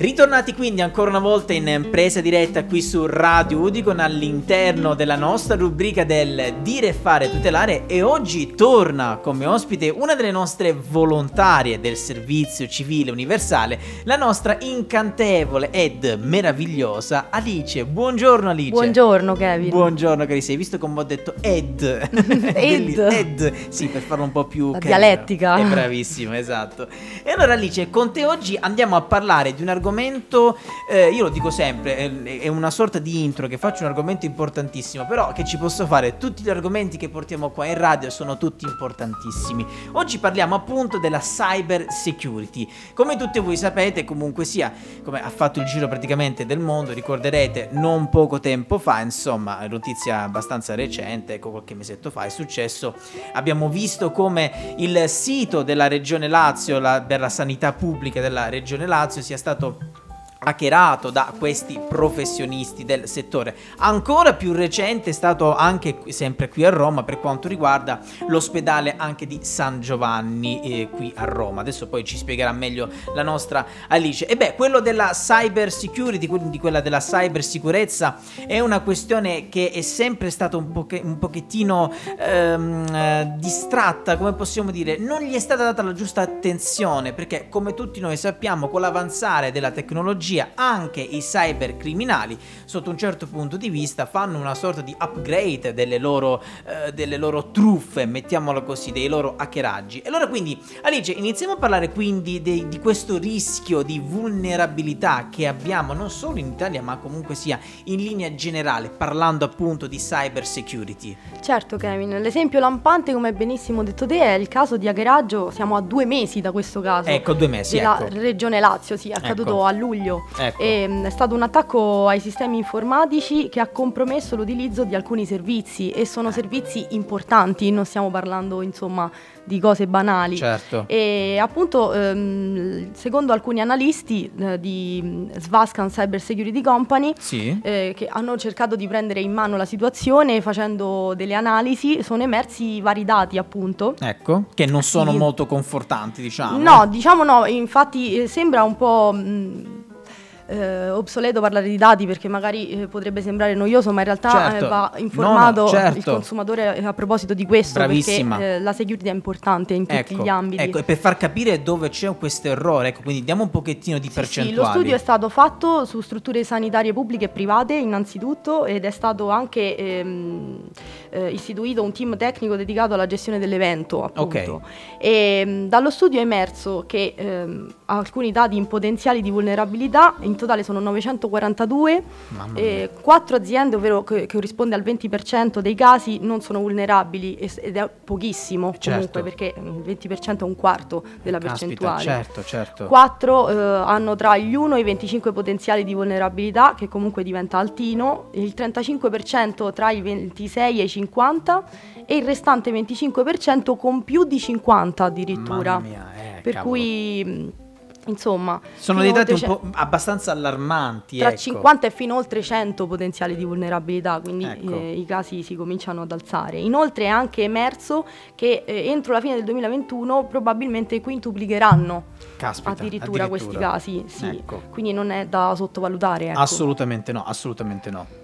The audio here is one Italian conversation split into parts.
Ritornati quindi ancora una volta in presa diretta qui su Radio Udicon all'interno della nostra rubrica del dire fare tutelare e oggi torna come ospite una delle nostre volontarie del servizio civile universale, la nostra incantevole ed meravigliosa Alice. Buongiorno Alice. Buongiorno Kevin. Buongiorno carissima, hai visto come ho detto ed? ed. ed. Sì, per farlo un po' più... La dialettica. È bravissimo, esatto. E allora Alice, con te oggi andiamo a parlare di un argomento argomento, eh, io lo dico sempre, è, è, una sorta di intro che faccio un argomento importantissimo, però che ci posso fare, tutti gli argomenti che portiamo qua in radio sono tutti importantissimi. Oggi parliamo appunto della cyber security. Come tutti voi sapete, comunque sia, come ha fatto il giro praticamente del mondo, ricorderete non poco tempo fa, insomma, notizia abbastanza recente, ecco qualche mesetto fa è successo, abbiamo visto come il sito della regione Lazio, la, per la sanità pubblica della regione Lazio sia stato hackerato da questi professionisti del settore. Ancora più recente è stato anche sempre qui a Roma per quanto riguarda l'ospedale anche di San Giovanni eh, qui a Roma. Adesso poi ci spiegherà meglio la nostra Alice. E beh, quello della cyber security, quindi quella della cyber sicurezza è una questione che è sempre stata un, poche, un pochettino ehm, eh, distratta, come possiamo dire, non gli è stata data la giusta attenzione perché come tutti noi sappiamo con l'avanzare della tecnologia tecnologia anche i cybercriminali sotto un certo punto di vista fanno una sorta di upgrade delle loro, eh, delle loro truffe, mettiamolo così, dei loro hackeraggi. E allora quindi Alice iniziamo a parlare quindi de- di questo rischio di vulnerabilità che abbiamo non solo in Italia ma comunque sia in linea generale parlando appunto di cyber security. Certo Kevin, l'esempio lampante come benissimo detto te è il caso di hackeraggio, siamo a due mesi da questo caso. Ecco, due mesi. Della ecco. regione Lazio, sì, è accaduto ecco. a luglio Ecco. E, mm, è stato un attacco ai sistemi informatici che ha compromesso l'utilizzo di alcuni servizi e sono servizi importanti, non stiamo parlando insomma di cose banali. Certo. E appunto, ehm, secondo alcuni analisti eh, di Svascan Cyber Security Company, sì. eh, che hanno cercato di prendere in mano la situazione facendo delle analisi, sono emersi vari dati appunto. Ecco, che non sono sì. molto confortanti, diciamo. No, diciamo no, infatti eh, sembra un po'... Mh, mm, eh, obsoleto parlare di dati perché magari eh, potrebbe sembrare noioso, ma in realtà certo. eh, va informato no, no, certo. il consumatore a proposito di questo Bravissima. perché eh, la security è importante in tutti ecco, gli ambiti. Ecco, e per far capire dove c'è questo errore, ecco, quindi diamo un pochettino di sì, percentuali. Sì, lo studio è stato fatto su strutture sanitarie pubbliche e private innanzitutto ed è stato anche ehm, eh, istituito un team tecnico dedicato alla gestione dell'evento, appunto. Okay. E, mh, dallo studio è emerso che ehm, alcuni dati in potenziali di vulnerabilità, in totale sono 942, eh, 4 aziende, ovvero che, che, corrisponde al 20% dei casi, non sono vulnerabili ed è pochissimo certo. comunque perché il 20% è un quarto della Caspita, percentuale. Certo, certo. 4 eh, hanno tra gli 1 e i 25 potenziali di vulnerabilità, che comunque diventa altino, il 35% tra i 26 e i 50 e il restante 25% con più di 50 addirittura. Mamma mia, eh, per cavolo. cui insomma sono dei dati un po' abbastanza allarmanti tra ecco. 50 e fino oltre 100 potenziali di vulnerabilità quindi ecco. eh, i casi si cominciano ad alzare inoltre è anche emerso che eh, entro la fine del 2021 probabilmente quintuplicheranno Caspita, addirittura, addirittura, questi casi sì. ecco. quindi non è da sottovalutare ecco. assolutamente no assolutamente no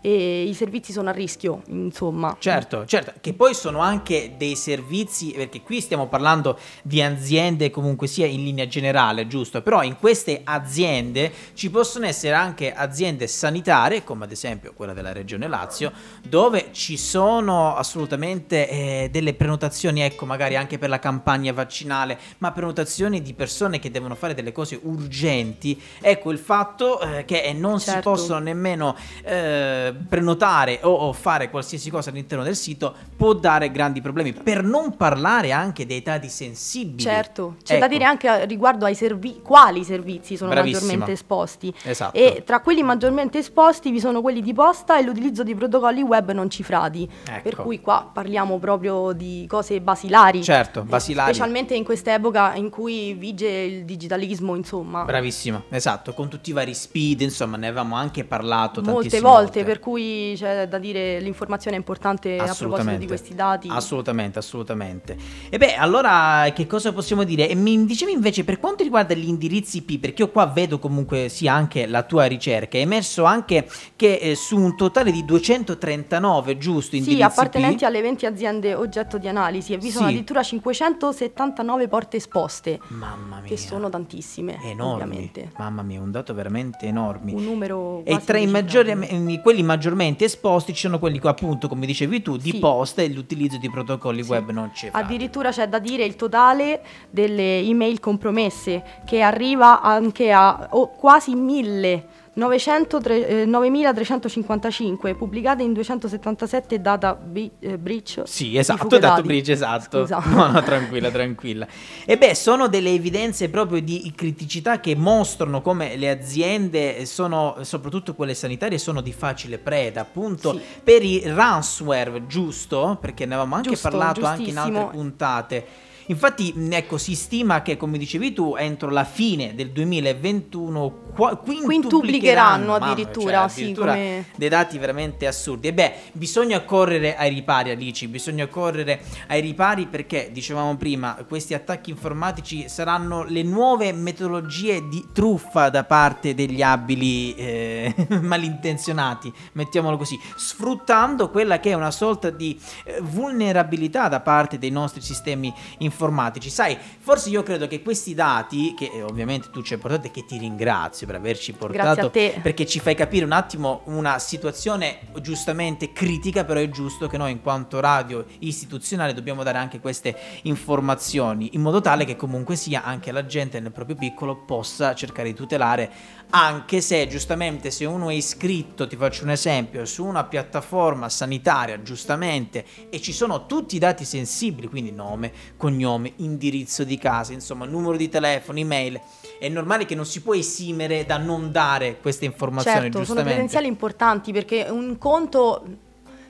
e i servizi sono a rischio, insomma. Certo, certo, che poi sono anche dei servizi, perché qui stiamo parlando di aziende comunque sia in linea generale, giusto? Però in queste aziende ci possono essere anche aziende sanitarie, come ad esempio quella della Regione Lazio, dove ci sono assolutamente eh, delle prenotazioni, ecco, magari anche per la campagna vaccinale, ma prenotazioni di persone che devono fare delle cose urgenti. Ecco il fatto eh, che non certo. si possono nemmeno... Eh, prenotare o, o, fare qualsiasi cosa all'interno del sito può dare grandi problemi. Per non parlare anche dei dati sensibili. Certo, c'è ecco. da dire anche riguardo ai servizi, quali servizi sono Bravissima. maggiormente esposti. Esatto. E tra quelli maggiormente esposti vi sono quelli di posta e l'utilizzo di protocolli web non cifrati. Ecco. Per cui qua parliamo proprio di cose basilari. Certo, basilari. Specialmente in quest'epoca in cui vige il digitalismo, insomma. Bravissima, esatto, con tutti i vari speed, insomma, ne avevamo anche parlato molte volte. volte per cui c'è da dire l'informazione è importante a proposito di questi dati. Assolutamente, assolutamente. E beh, allora che cosa possiamo dire? E mi dicevi invece per quanto riguarda gli indirizzi IP, perché io qua vedo comunque sia anche la tua ricerca, è emerso anche che eh, su un totale di 239, giusto, indirizzi Sì, appartenenti IP? alle 20 aziende oggetto di analisi e vi sono sì. addirittura 579 porte esposte. Mamma mia. Che sono tantissime. Enormi. Ovviamente. Mamma mia, un dato veramente enorme. Un numero E tra i maggiori, quelli maggiormente esposti ci sono quelli appunto, come dicevi tu, di sì. posta e l'utilizzo di protocolli sì. web non c'è. Addirittura c'è da dire il totale delle email compromesse che arriva anche a oh, quasi mille 9355 eh, pubblicate in 277 data bi- eh, breach. Sì, esatto, dato breach, esatto. Scusa. No, no, tranquilla, tranquilla. E beh, sono delle evidenze proprio di criticità che mostrano come le aziende sono, soprattutto quelle sanitarie, sono di facile preda, appunto, sì. per i ransomware, giusto? Perché ne avevamo anche Giusto, parlato anche in altre puntate Infatti, ecco, si stima che, come dicevi tu, entro la fine del 2021 qua, quintuplicheranno addirittura, cioè, sì, come... dei dati veramente assurdi. E beh, bisogna correre ai ripari, Alici, bisogna correre ai ripari perché, dicevamo prima, questi attacchi informatici saranno le nuove metodologie di truffa da parte degli abili eh, malintenzionati, mettiamolo così, sfruttando quella che è una sorta di eh, vulnerabilità da parte dei nostri sistemi informatici informatici. Sai, forse io credo che questi dati, che eh, ovviamente tu ci hai portato e che ti ringrazio per averci portato, perché ci fai capire un attimo una situazione giustamente critica, però è giusto che noi in quanto radio istituzionale dobbiamo dare anche queste informazioni, in modo tale che comunque sia anche la gente nel proprio piccolo possa cercare di tutelare, anche se giustamente se uno è iscritto, ti faccio un esempio, su una piattaforma sanitaria, giustamente, e ci sono tutti i dati sensibili, quindi nome, cognome, cognome, indirizzo di casa, insomma, numero di telefono, email. È normale che non si può esimere da non dare queste informazioni, certo, giustamente. sono credenziali importanti perché un conto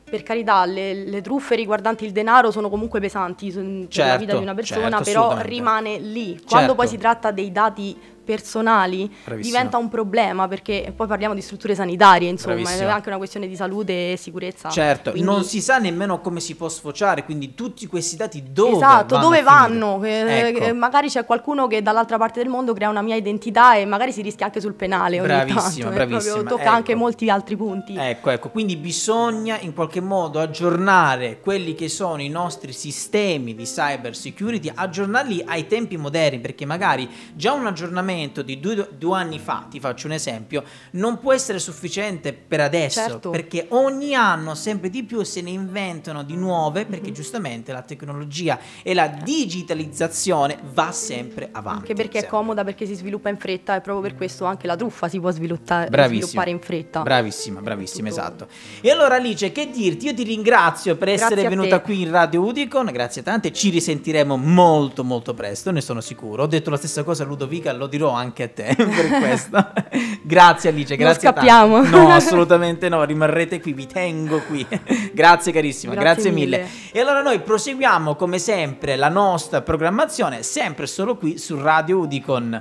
per carità, le, le, truffe riguardanti il denaro sono comunque pesanti per certo, la vita di una persona, certo, però rimane lì. Quando certo. poi si tratta dei dati personali Bravissima. diventa un problema perché poi parliamo di strutture sanitarie, insomma, Bravissima. è anche una questione di salute e sicurezza. Certo, quindi... non si sa nemmeno come si può sfociare, quindi tutti questi dati dove esatto, vanno? dove vanno? Ecco. magari c'è qualcuno che dall'altra parte del mondo crea una mia identità e magari si rischia anche sul penale ogni bravissima, tanto, bravissima. Proprio, tocca ecco. anche molti altri punti. Ecco, ecco, quindi bisogna in qualche modo aggiornare quelli che sono i nostri sistemi di cyber security, aggiornarli ai tempi moderni, perché magari già un aggiornamento di due, due anni fa, ti faccio un esempio, non può essere sufficiente per adesso, certo. perché ogni anno sempre di più se ne inventano di nuove, perché mm-hmm. giustamente la tecnologia e la digitalizzazione va sempre avanti. Anche perché sempre. è comoda, perché si sviluppa in fretta e proprio per questo anche la truffa si può sviluppare, sviluppare in fretta. Bravissima, bravissima, esatto. E allora Alice, che dirti? Io ti ringrazio per grazie essere venuta qui in Radio Udicon, grazie tante, ci risentiremo molto molto presto, ne sono sicuro. Ho detto la stessa cosa a Ludovica, lo dirò anche a te per questo. grazie Alice, grazie. Non scappiamo. No, assolutamente no, rimarrete qui, vi tengo qui. grazie carissima, grazie, grazie mille. mille. E allora noi proseguiamo come sempre la nostra programmazione, sempre solo qui su Radio Udicon.